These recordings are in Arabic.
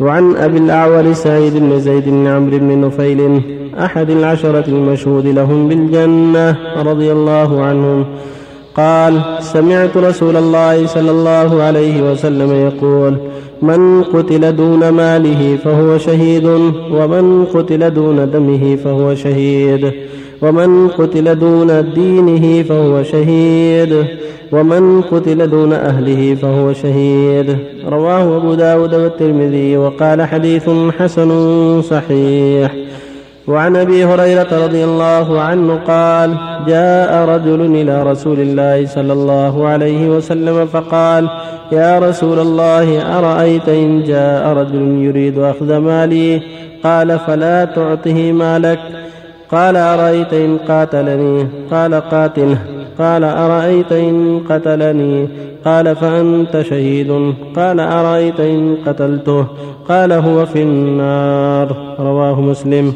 وعن أبي الأعور سعيد بن زيد بن عمرو بن نفيل أحد العشرة المشهود لهم بالجنة رضي الله عنهم. قال سمعت رسول الله صلى الله عليه وسلم يقول من قتل دون ماله فهو شهيد ومن قتل دون دمه فهو شهيد. ومن قتل دون دينه فهو شهيد. ومن قتل دون أهله فهو شهيد. رواه أبو داود والترمذي وقال حديث حسن صحيح. وعن أبي هريرة رضي الله عنه قال جاء رجل إلى رسول الله صلى الله عليه وسلم فقال يا رسول الله أرأيت إن جاء رجل يريد أخذ مالي؟ قال فلا تعطه مالك. قال أرأيت إن قاتلني؟ قال قاتله. قال أرأيت إن قتلني؟ قال فأنت شهيد. قال أرأيت إن قتلته؟ قال هو في النار. رواه مسلم.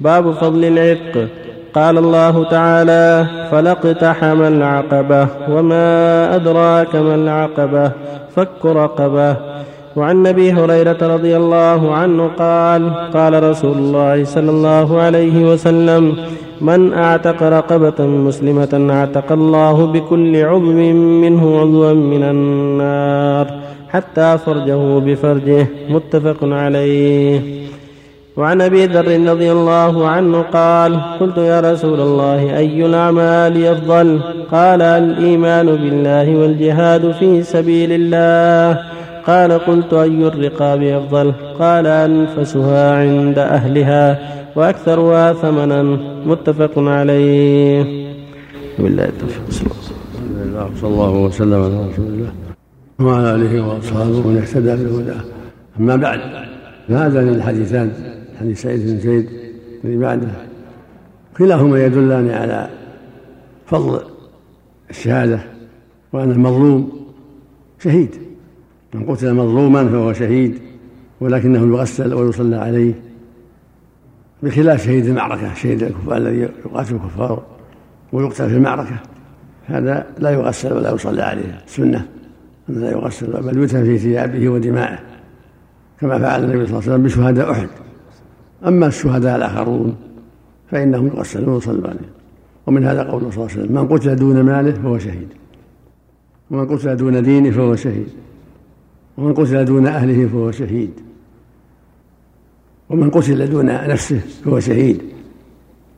باب فضل العتق. قال الله تعالى فلاقتحم العقبة وما أدراك ما العقبة؟ فك رقبة. وعن أبي هريرة رضي الله عنه قال قال رسول الله صلى الله عليه وسلم من أعتق رقبة مسلمة أعتق الله بكل عضو منه عضوا من النار حتى فرجه بفرجه. متفق عليه. وعن أبي ذر رضي الله عنه قال قلت يا رسول الله أي الأعمال أفضل؟ قال الإيمان بالله والجهاد في سبيل الله. قال قلت أي الرقاب أفضل؟ قال أنفسها عند أهلها وأكثرها ثمنا متفق عليه. بالله التوفيق صلى الله وسلم. على رسول الله. وعلى آله وأصحابه ومن اهتدى بهداه. أما بعد فهذان الحديثان حديث سعيد بن زيد الذي بعده كلاهما يدلان على فضل الشهادة وأن المظلوم شهيد. من قتل مظلوما فهو شهيد ولكنه يغسل ويصلى عليه بخلاف شهيد المعركة شهيد الكفار الذي يقاتل الكفار ويقتل في المعركة. هذا لا يغسل ولا يصلى عليه سنة. أن لا يغسل بل يدفن في ثيابه ودمائه كما فعل النبي صلى الله عليه وسلم بشهداء أحد. أما الشهداء الآخرون فإنهم يغسلون ويصلون عليهم ومن هذا قوله صلى الله عليه وسلم من قتل دون ماله فهو شهيد. ومن قتل دون دينه فهو شهيد. ومن قتل دون أهله فهو شهيد. ومن قتل دون نفسه فهو شهيد.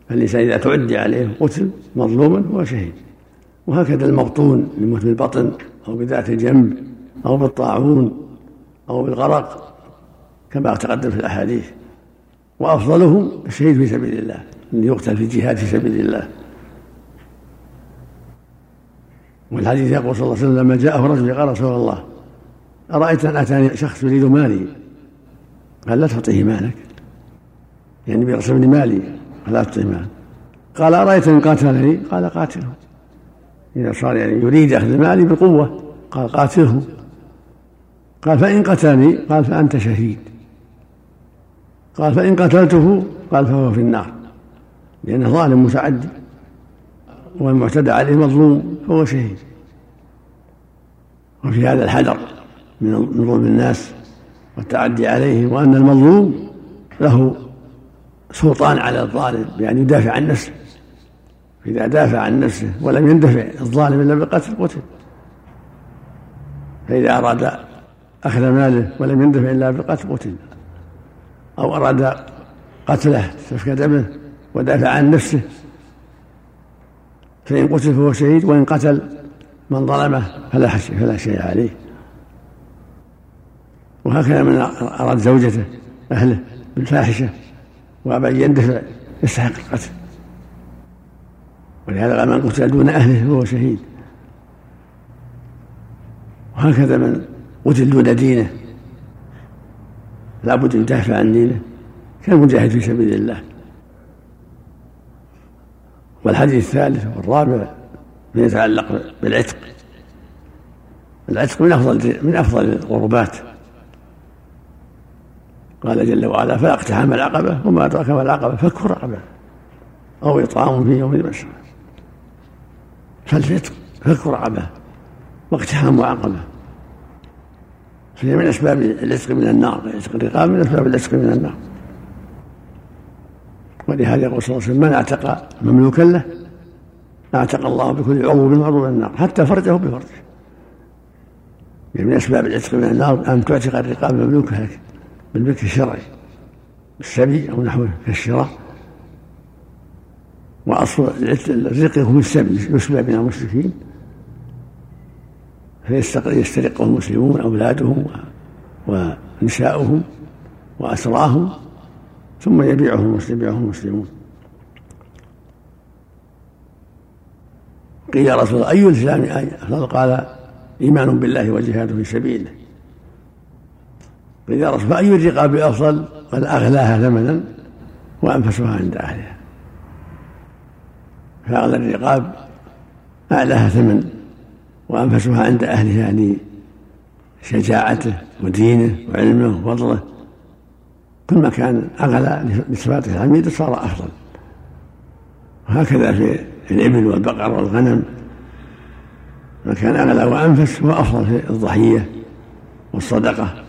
فالإنسان إذا تعدي عليه قتل مظلوما فهو شهيد. وهكذا المبطون يموت بالبطن أو بذات الجنب أو بالطاعون أو بالغرق كما تقدم في الأحاديث. وأفضلهم الشهيد في سبيل الله أن يقتل في الجهاد في سبيل الله. والحديث يقول صلى الله عليه وسلم لما جاءه رجل قال رسول الله أرأيت أن أتاني شخص يريد مالي؟ قال لا تعطيه مالك. يعني بيغصبني مالي قال لا تعطيه مالك قال أرأيت إن قاتلني؟ قال قاتله. إذا صار يعني يريد أخذ مالي بقوة قال قاتله. قال فإن قتلني؟ قال فأنت شهيد. قال فإن قتلته؟ قال فهو في النار. لأنه ظالم متعدي والمعتدى عليه مظلوم فهو شهيد. وفي هذا الحذر. من ظلم الناس والتعدي عليهم وأن المظلوم له سلطان على الظالم بأن يدافع عن نفسه. إذا دافع عن نفسه ولم يندفع الظالم إلا بالقتل قتل. فإذا أراد أخذ ماله ولم يندفع إلا بالقتل قتل. أو أراد قتله سفك دمه ودافع عن نفسه فإن قتل فهو شهيد وإن قتل من ظلمه فلا فلا شيء عليه. وهكذا من أراد زوجته أهله بالفاحشة وأبى أن يندفع يستحق القتل. ولهذا من قتل دون أهله فهو شهيد. وهكذا من قتل دون دينه لابد يدافع عن دينه كالمجاهد في سبيل الله. والحديث الثالث والرابع من يتعلق بالعتق. العتق من أفضل من أفضل القربات قال جل وعلا فاقتحم العقبة وما أدراك ما العقبة فك رقبه أو إطعام في يوم المسجد فالعتق فك رقبه واقتحام عقبة. فهي من أسباب العتق من النار عتق الرقاب من أسباب العتق من النار. ولهذا يقول صلى الله عليه وسلم من أعتق مملوكا له أعتق الله بكل عضو من عضو النار حتى فرجه بفرجه. يعني من أسباب العتق من النار أن تعتق الرقاب مملوكه لك. بالملك الشرعي بالسبي أو نحوه كالشراء وأصل الرق هو السبي يسبى من المشركين. فيسترقه المسلمون أولادهم ونساؤهم واسراهم ثم يبيعه المسلم يبيعه المسلمون. قيل يا رسول الله أي الإسلام أفضل قال إيمان بالله وجهاد في سبيله. يا رسول فأي الرقاب أفضل قال أغلاها ثمنا وأنفسها عند أهلها. فأغلى الرقاب أعلاها ثمن وأنفسها عند أهلها يعني شجاعته ودينه وعلمه وفضله. كل ما كان أغلى لصفاته الحميدة صار أفضل. وهكذا في الإبل والبقر والغنم. ما كان أغلى وأنفس هو أفضل في الضحية والصدقة.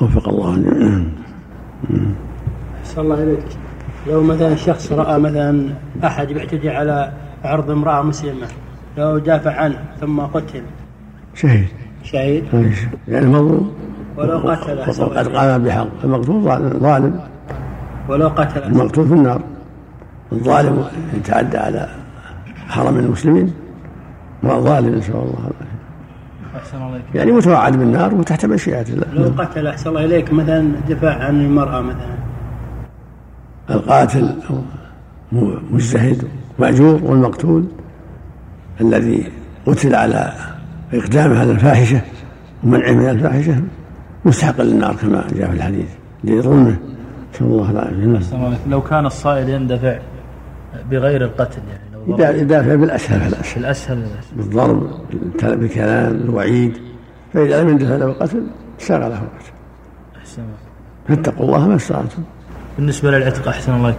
وفق الله أحسن الله إليك لو مثلا شخص رأى مثلا أحد يعتدي على عرض امرأة مسلمة لو دافع عنه ثم قتل. شهيد. شهيد؟ يعني مظلوم. ولو قتله وقد قام بحق. المقتول ظالم. ولو قتله المقتول في النار. الظالم يتعدى على حرم المسلمين. ظالم نسأل الله. العافية أحسن الله يعني متوعد بالنار وتحت مشيئة الله. لو قتل أحسن الله إليك مثلا دفاع عن المرأة مثلا. القاتل مجتهد مأجور والمقتول الذي قتل على إقدامه على الفاحشة ومنعه من الفاحشة مستحق للنار كما جاء في الحديث. لظلمه. نسأل الله العافية. لو كان الصائل يندفع بغير القتل يعني. يدافع بالأسهل فالأسهل بالأسهل بالضرب بالكلام الوعيد. فإذا لم يندفع له القتل ساغ له القتل. أحسن. فاتقوا الله ما استطعتم. بالنسبة للعتق أحسن الله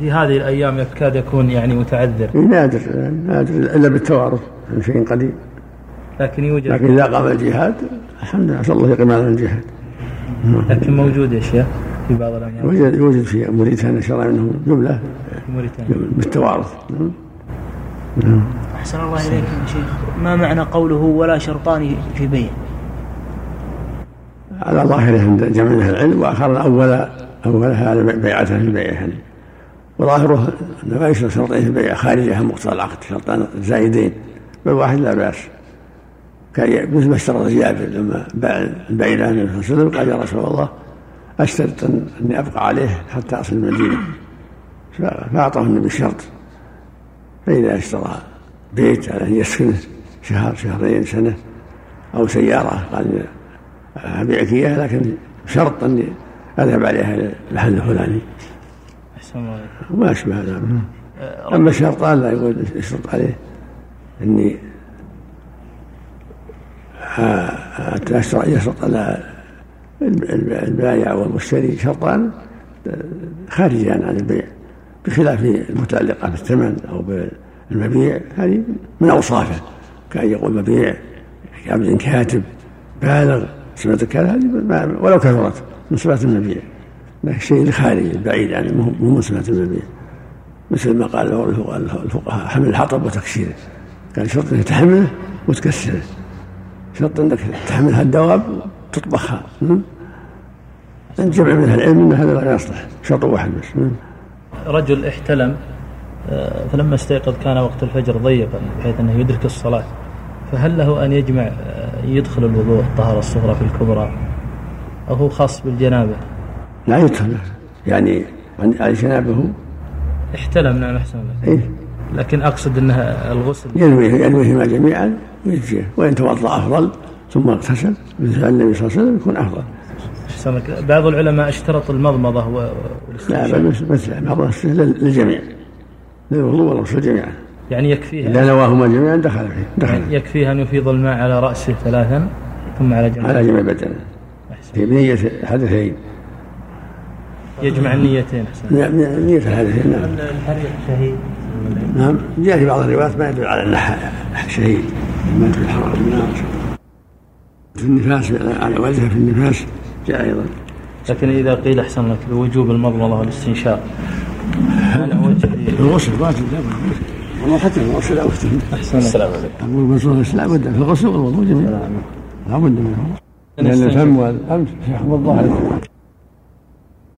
في هذه الأيام يكاد يكون يعني متعذر. نادر نادر إلا بالتوارث شيء قديم. لكن يوجد. لكن إذا قام الجهاد الحمد لله الله يقيم على الجهاد. لكن موجود يا شيخ في بعض الأميال يوجد يوجد في موريتانيا شرع منهم جملة. موريتانيا. بالتوارث. نعم. أحسن الله إليكم يا شيخ. ما معنى قوله ولا شرطان في بيع؟ على ظاهره عند جمع العلم وأخر أول أولها على بيعتها في البيع يعني. وظاهره انه ما يشرط شرطين في البيع خارجها مقتضى العقد شرطان زائدين بل واحد لا بأس. كان مثل ما اشترط جابر لما باع البعير عن النبي صلى الله عليه وسلم قال يا رسول الله أشترط اني أبقى عليه حتى أصل المدينة. فأعطاه النبي شرط. فاذا اشترى بيت على أن يسكنه شهر شهرين سنة أو سيارة قال أبيعك إياها لكن شرط أني أذهب عليها إلى المحل الفلاني. وما أشبه هذا أما الشرطان لا يقول يشرط عليه أني يشرط على البائع والمشتري شرطان خارجان عن البيع. بخلاف المتعلقة بالثمن أو بالمبيع هذه من أوصافه. كأن يقول مبيع كعبد كاتب بالغ صفة الكلام؟ هذه ولو كثرت من صفات المبيع. لكن الشيء الخارجي البعيد يعني مو من صفات المبيع. مثل ما قال الفقهاء حمل الحطب وتكسيره. قال شرط إنك تحمله وتكسره. شرط إنك تحملها الدواب تطبخها الجمع من العلم ان هذا لا يصلح. شرط واحد بس. رجل احتلم آه، فلما استيقظ كان وقت الفجر ضيقا بحيث أنه يدرك الصلاة. فهل له أن يجمع آه، يدخل الوضوء الطهارة الصغرى في الكبرى؟ أو هو خاص بالجنابة؟ لا يدخل. يعني على جنابه؟ احتلم نعم أحسن الله. إيه؟ لكن أقصد انها الغسل. ينوي ينويهما جميعا ويجزيه. وإن توضأ أفضل ثم اغتسل مثل النبي صلى الله عليه وسلم يكون افضل بعض العلماء اشترط المضمضة والاستنشاق لا بل مثل بعض للجميع. للوضوء والغسل جميعا. يعني يكفيه إذا نواهما جميعا دخل فيه دخل. يعني يكفيه أن يفيض الماء على رأسه ثلاثا ثم على جميع على جميع بدنه. في بنية حدثين. يجمع النيتين نية الحدثين نعم. الحريق شهيد؟ نعم. جاء في بعض الروايات ما يدل على أنه شهيد. مات في الحرام النار في النفاس على وجهه في النفاس. جاء أيضا. لكن إذا قيل أحسن لك بوجوب المضمضة والاستنشاق الغسل واجب لا بد. والله حتى الغسل لا بد أحسن السلام عليكم. أقول المسؤول لا بد. في الغسل والوضوء جميعا لا بد منه. لأن الفم والأنف يحفظ الظاهر